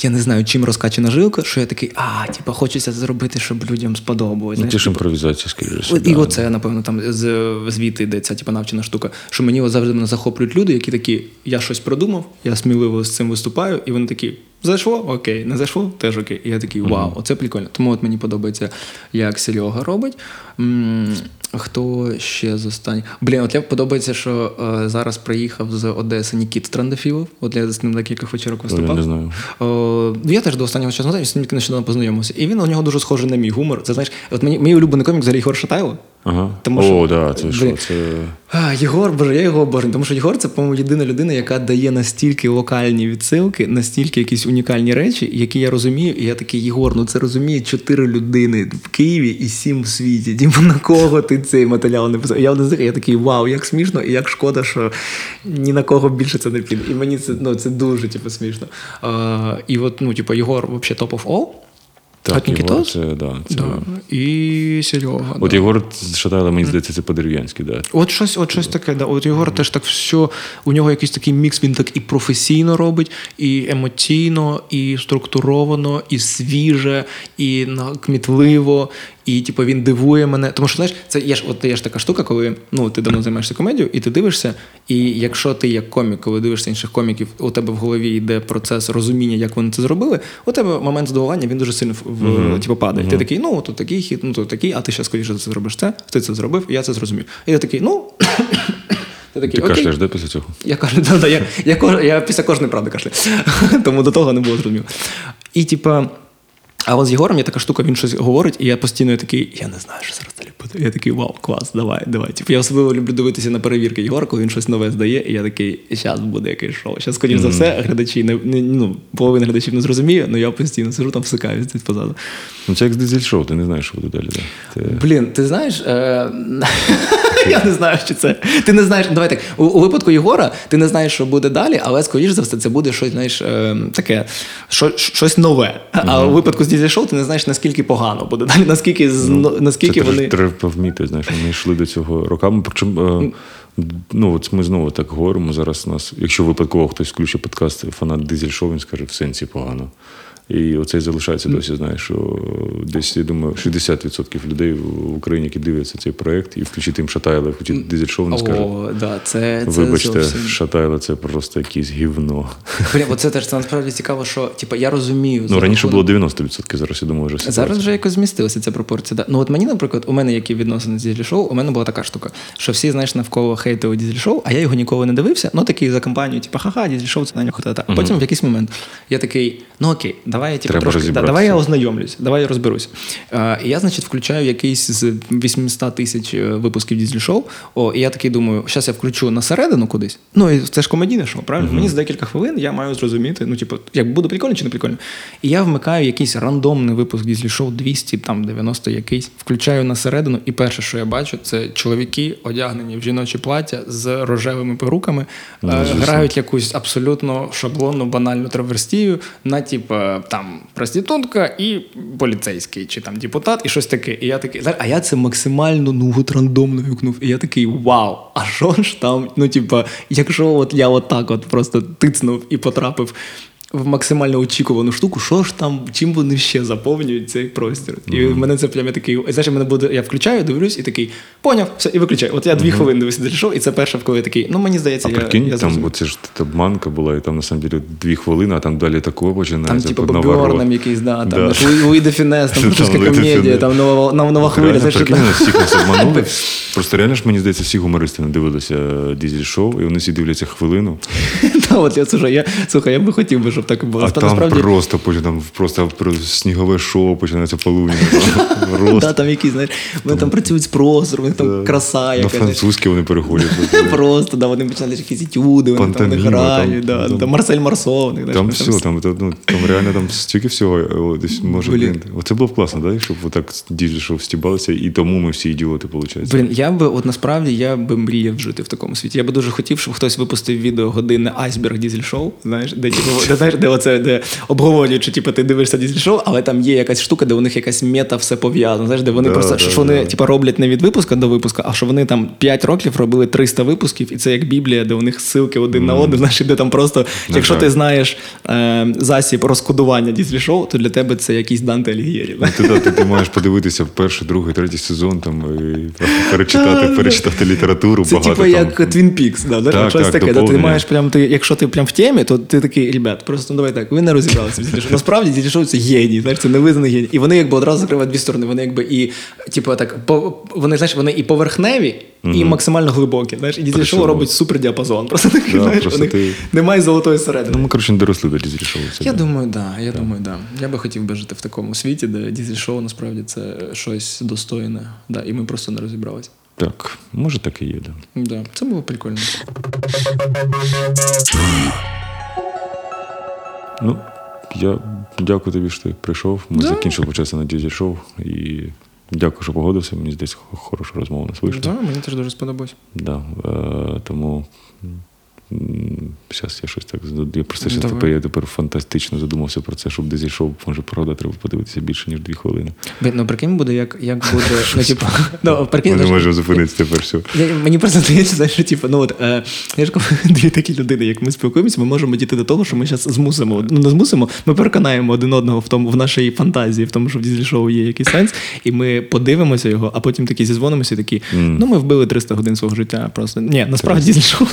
Я не знаю, чим розкачана жилка, що я такий, а, типа, хочеться зробити, щоб людям сподобалось. Ну, ти ж типу, імпровізація, скажімо. І да. оце, напевно, там з, звідти йде ця типу, навчена штука. Що мені завжди захоплюють люди, які такі, я щось продумав, я сміливо з цим виступаю, і вони такі. Зайшло, окей, не зайшло, теж окей. І я такий, вау, оце прикольно. Тому от мені подобається, як Серега робить. М, Хто ще з останніх? Блін, от я подобається, що е, зараз приїхав з Одеси Нікіт Трандофілов. От я з ним декілька вечірок виступав. не знаю. О, я теж до останнього часу знаю, з ним тільки нещодавно познайомився. І він у нього дуже схожий на мій гумор. Це знаєш, от мені мій улюблений комік взагалі Єгор Шатайло. Ага. Тому О, що- да, це що? Це... А, Єгор, боже, я його обожнюю. Тому що Єгор це, по-моєму, єдина людина, яка дає настільки локальні відсилки, настільки якісь унікальні речі, які я розумію. І я такий, Єгор, ну це розуміє чотири людини в Києві і сім в світі. Дім, на кого ти цей матеріал написав? Я один з них, я такий, вау, як смішно, і як шкода, що ні на кого більше це не піде. І мені це, ну, це дуже типу, смішно. А, і от, ну, типу, Єгор взагалі of all. Так, От Єгор, це, да, це... Да. І Серега. От да. Єгор Шатайла, мені здається, це по-дерев'янськи, да. От щось, от щось таке, да. От Єгор теж так все, у нього якийсь такий мікс, він так і професійно робить, і емоційно, і структуровано, і свіже, і на- кмітливо, і типу, він дивує мене. Тому що знаєш, це є ж, от є ж така штука, коли ну, ти давно займаєшся комедією, і ти дивишся, і якщо ти як комік, коли дивишся інших коміків, у тебе в голові йде процес розуміння, як вони це зробили, у тебе момент здивування він дуже сильно в, в- типу, падає. Ти такий, ну тут такий хід, ну тут такий, а ти ще скоріше це зробиш це, ти це зробив, і я це зрозумів. І я такий, ну. Ти такий, Ти кашляєш, да, після цього? Я кажу, да, да, я, я, кож- я після кожної правди кашляю. Тому до того не було зрозуміло. І типа. А от з Єгором є така штука, він щось говорить, і я постійно такий, я не знаю, що зараз далі буде. Я такий, вау, клас, давай, давай. Типу, я особливо люблю дивитися на перевірки Єгора, коли він щось нове здає, і я такий, зараз буде якесь шоу. Зараз, скоріш за все, глядачі не, не ну, половина глядачів не зрозуміє, але я постійно сижу там всикаю десь позаду. Ну, це як з дизель-шоу, ти не знаєш, що буде далі. Да. Ти... Блін, ти знаєш, е... я не знаю, що це. Ти не знаєш, давай так. У, у випадку Єгора ти не знаєш, що буде далі, але скоріш за все, це буде щось, знаєш, е... таке, що, щось нове. А у випадку з Дізель Шоу ти не знаєш, наскільки погано буде далі, наскільки, з... наскільки це вони. треба вміти, знаєш, ми йшли до цього роками. Причому, е, ну, от ми знову так говоримо зараз. У нас, якщо випадково хтось включить подкаст фанат дизель шоу, він скаже, в сенсі погано. І оце і залишається досі, знаєш, що десь, я думаю, 60% людей в Україні, які дивляться цей проект, і включити їм Шатайла, і включити дизель шоу, вони скажуть, О, да, це, це вибачте, зовсім... Шатайла це просто якесь гівно. Блін, оце теж це насправді цікаво, що типу, я розумію. Ну, раніше було 90%, зараз я думаю, вже Зараз вже якось змістилася ця пропорція. Да. Ну от мені, наприклад, у мене які відносини з дізель шоу, у мене була така штука, що всі, знаєш, навколо хейтили дізель шоу, а я його ніколи не дивився. Ну такий за компанію, типу, ха-ха, дізель шоу це на нього та. А потім в якийсь момент я такий, ну окей, давай я типу, трошки, да, давай я ознайомлюсь, давай я розберусь. Е, і я, значить, включаю якийсь з 800 тисяч е, випусків дізель шоу. О, і я такий думаю, зараз я включу на середину кудись. Ну і це ж комедійне шоу, правильно? Мені за декілька хвилин я маю зрозуміти, ну, типу, як буде прикольно чи не прикольно. І я вмикаю якийсь рандомний випуск дізель шоу 200, там 90 якийсь, включаю на середину, і перше, що я бачу, це чоловіки, одягнені в жіночі плаття з рожевими перуками, Ну, е, грають якусь абсолютно шаблонну, банальну траверстію на типу там проститутка і поліцейський, чи там депутат, і щось таке. І я такий, а я це максимально ну от рандомно вікнув. І я такий вау! А що ж там? Ну, типа, якщо от я отак от просто тицнув і потрапив. В максимально очікувану штуку, що ж там, чим вони ще заповнюють цей простір. І в мене це прям я такий. Знаєш, мене буде, я включаю, дивлюсь і такий, поняв, все, і виключаю. От я дві хвилини дивився зайшов, і це перше, коли я такий, ну мені здається, А я, прикинь, я там бо це ж обманка була, і там на самом деле дві хвилини, а там далі такого Там, починається. типу, під якийсь, да, там Да. Луї де Фінес, там Там французька комедія, там нова, нова, нова хвиля. Реально, прикинь, всіх нас обманули. Просто реально ж мені здається, всі гумористи не дивилися Дизель шоу, і вони всі дивляться хвилину. Та, от я слухай, я слухай, я би хотів би, щоб так було. А Та там насправді, просто там просто снігове шоу починається полудня. да, там якісь, знаєш, вони там працюють з простором, вони там краса на якась. знаєш. французьке вони переходять. Просто, да, вони починають якісь етюди, вони там грають, там- да, там- там Марсель Марсо, у них, знаєш, Там все, там, там, ну, реально там стільки всього. о, може. Оце було б класно, да? щоб отак дізель стібалися, і тому ми всі ідіоти, виходить. Блін, я би от насправді я би мріяв жити в такому світі. Я би дуже хотів, щоб хтось випустив відео годинне айсберг дізель шоу. Знаєш, типу, де знаєш, де оце де обговорюють, що типу, ти дивишся дізель шоу, але там є якась штука, де у них якась мета все пов'язано. Знаєш, де вони Да, просто да, що вони да. типу, роблять не від випуска до випуска, а що вони там 5 років робили 300 випусків, і це як Біблія, де у них ссылки один на один. Знаєш, де там просто, На якщо ти знаєш е, засіб розкодування дізель шоу, то для тебе це якийсь Данте Алігєрі. Ну, Ти, ти, ти маєш подивитися в перший, другий, третій сезон там, і перечитати, перечитати літературу Це типу як Twin Peaks, да, щось так, таке. Да, ти маєш прям, ти, якщо ти прям в темі, то ти такий, ребят, просто ну, давай так, ви не розібралися в. Насправді Дідішоу це геній, знаєш, це невизнаний геній. І вони якби одразу закривають дві сторони. Вони якби і, типу, так, по, вони, знаєш, вони і поверхневі, і максимально глибокі. Знаєш, і Дідішоу Причому- робить супер діапазон. Просто такий, Да, знаєш, просто ти- немає золотої середини. Ну, ми, коротше, не доросли до дізель шоу. Я думаю, да. Я думаю, да. Я би хотів би жити в такому світі, де дізель шоу насправді це щось достойне. Да, і ми просто не розібралися. Так, може так і є, да. Да, це було прикольно. Ну, я дякую тобі, що ти прийшов. Ми Да. закінчили початися на дізель шоу. І дякую, що погодився. Мені здесь хороша розмова нас вийшла. Да, мені теж дуже сподобалось. Да, е, тому зараз я щось так Я просто Давай. тепер, я тепер фантастично задумався про це, щоб десь йшов, може, правда, треба подивитися більше, ніж дві хвилини. Ну прикинь буде, як, як буде. Ну, типу, ну, прикинь, Ми не можемо зупинитися тепер все. я, мені просто здається, знаєш, що, типу, ну от е, я ж дві такі людини, як ми спілкуємося, ми можемо дійти до того, що ми зараз змусимо. Ну не змусимо, ми переконаємо один одного в тому в нашій фантазії, в тому, що в дізель шоу є якийсь сенс, і ми подивимося його, а потім такі зізвонимося, такі, Мгм. ну ми вбили 300 годин свого життя. Просто ні, насправді дізель шоу.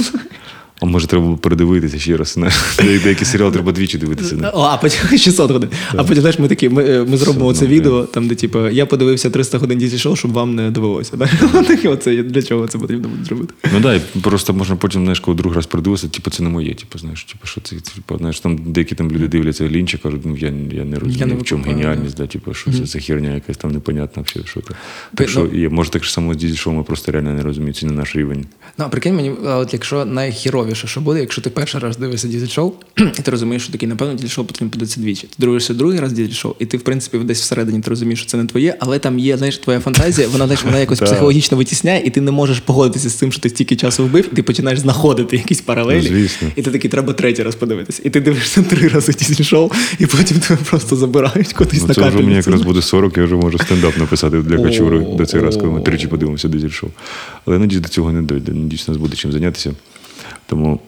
А може треба було передивитися ще раз. Деякі серіали треба двічі дивитися. О, а потім 600 годин. А потім знаєш, ми такі, ми, е, ми зробимо це одно, відео, там, де типу, я подивився 300 годин дізель шоу, щоб вам не довелося. Да? Таке оце для чого це потрібно буде зробити. Ну да, просто можна потім, знаєш, коли другий раз придивитися, типу, це не моє. Типу, знаєш, типу, що це, типу, знаєш, там деякі там люди дивляться Лінча, кажуть, ну я, я не розумію, не в чому геніальність, да, типу, що це за херня якась там непонятна взагалі, що це. Так що, ну- і, може так само з дізель шоу ми просто реально не розуміємо, це не наш рівень. Ну, а прикинь мені, от якщо найхіровіше, що буде, якщо ти перший раз дивишся дізель шоу, і ти розумієш, що такий, напевно, дізель шоу потрібно подивитися двічі. Ти дивишся другий раз дізель шоу, і ти, в принципі, десь всередині ти розумієш, що це не твоє, але там є, знаєш, твоя фантазія, вона знаєш, вона якось психологічно витісняє, і ти не можеш погодитися з тим, що ти стільки часу вбив, і ти починаєш знаходити якісь паралелі. Ну, звісно. І ти такий, треба третій раз подивитися. І ти дивишся три рази дізель шоу, і потім тебе просто забирають кудись Ну, на вже мені якраз буде 40, я вже можу стендап написати для качури до цей раз, коли ми тричі подивимося дизель шоу. Але надіюсь, до цього не дойде. Надіюсь, нас буде чим зайнятися. Тому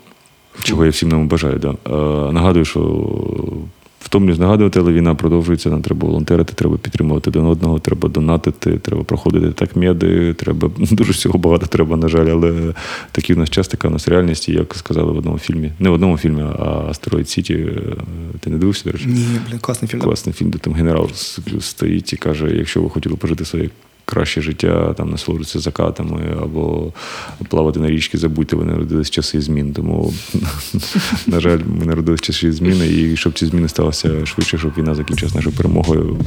чого я всім нам бажаю. Да. Е, нагадую, що втомлюсь нагадувати, але війна продовжується. Нам треба волонтерити, треба підтримувати один одного, треба донатити, треба проходити так меди, треба дуже всього багато треба, на жаль, але такий у нас час, така у нас реальність, і як сказали в одному фільмі, не в одному фільмі, а Астероїд Сіті. Е, Ти не дивився, до речі? Ні, блін, класний фільм. Класний фільм, де там генерал стоїть і каже: якщо ви хотіли пожити своє краще життя, там насолоджуватися закатами або плавати на річці, забудьте, ви народились часи змін. Тому, на жаль, ми народились часи зміни, і щоб ці зміни сталися швидше, щоб війна закінчилась нашою перемогою.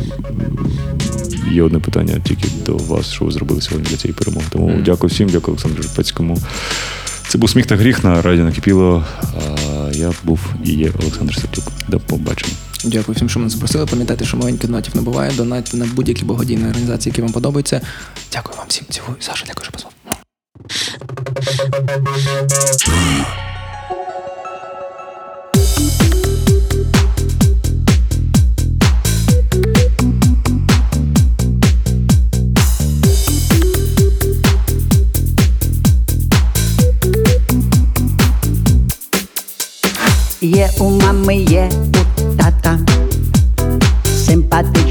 Є одне питання тільки до вас, що ви зробили сьогодні для цієї перемоги. Тому дякую всім, дякую Олександру Жупецькому. Це був сміх та гріх на радіо накипіло. Я був і є Олександр Сердюк. До побачення. Дякую всім, що мене запросили. Пам'ятайте, що маленьких донатів не буває. Донатьте на будь-які благодійні організації, які вам подобаються. Дякую вам всім. Цілую. Саша, дякую, що позвав. Є у мами, є у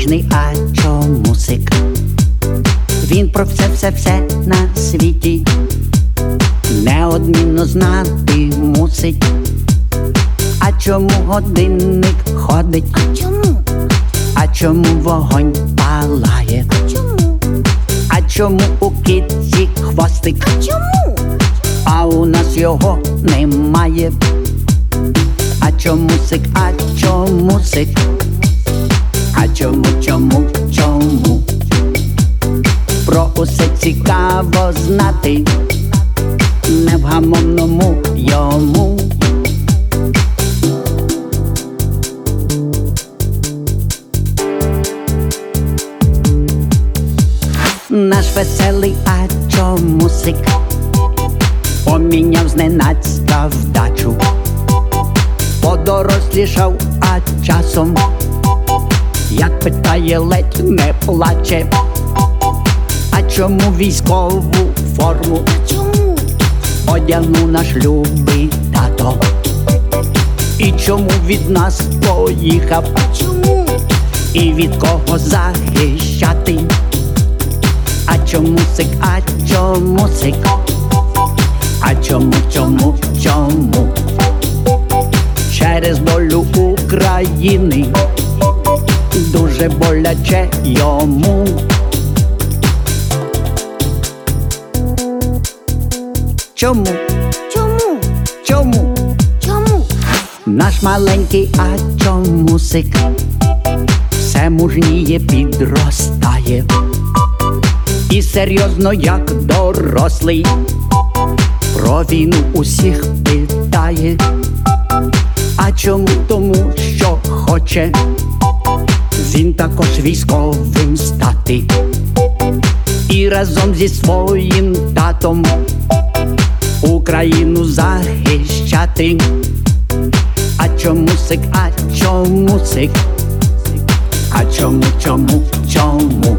відважний, а чомусик? Він про все, все, все на світі неодмінно знати мусить. А чому годинник ходить? А чому? А чому вогонь палає? А Чому? А чому у китці хвостик? А Чому? А у нас його немає. А чому сик, а чому сик? А чому, чому, чому? Про усе цікаво знати, невгамовному йому. Наш веселий, а чому сик? Поміняв зненацька вдачу, подорослішав, а часом, як питає, ледь не плаче. А чому військову форму Чому? одягнув наш любий тато? І чому від нас поїхав? Чому? І від кого захищати? А чому сик, а чому сик? А чому, чому, чому? Через долю України дуже боляче йому. Чому, Чому? чому? Чому? Наш маленький, а чому сик все мужніє підростає. І серйозно, як дорослий, про війну усіх питає. А чому тому, що хоче він також військовим стати, і разом зі своїм татом Україну захищати. А чому сик, а чому сик? А чому, чому, чому?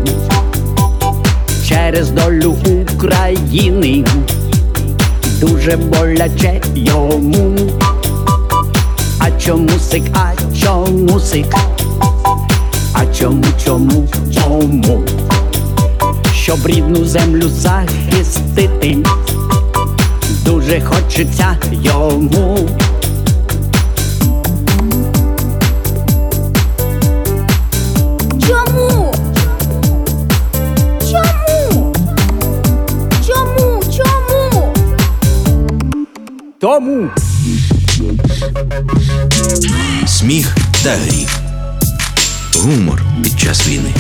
Через долю України дуже боляче йому. Чому сик, а чому сик? А чому, чому, чому? Щоб рідну землю захистити, дуже хочеться йому. Чому? Чому? Чому? Чому? Тому. Сміх та гріх. Гумор під час війни.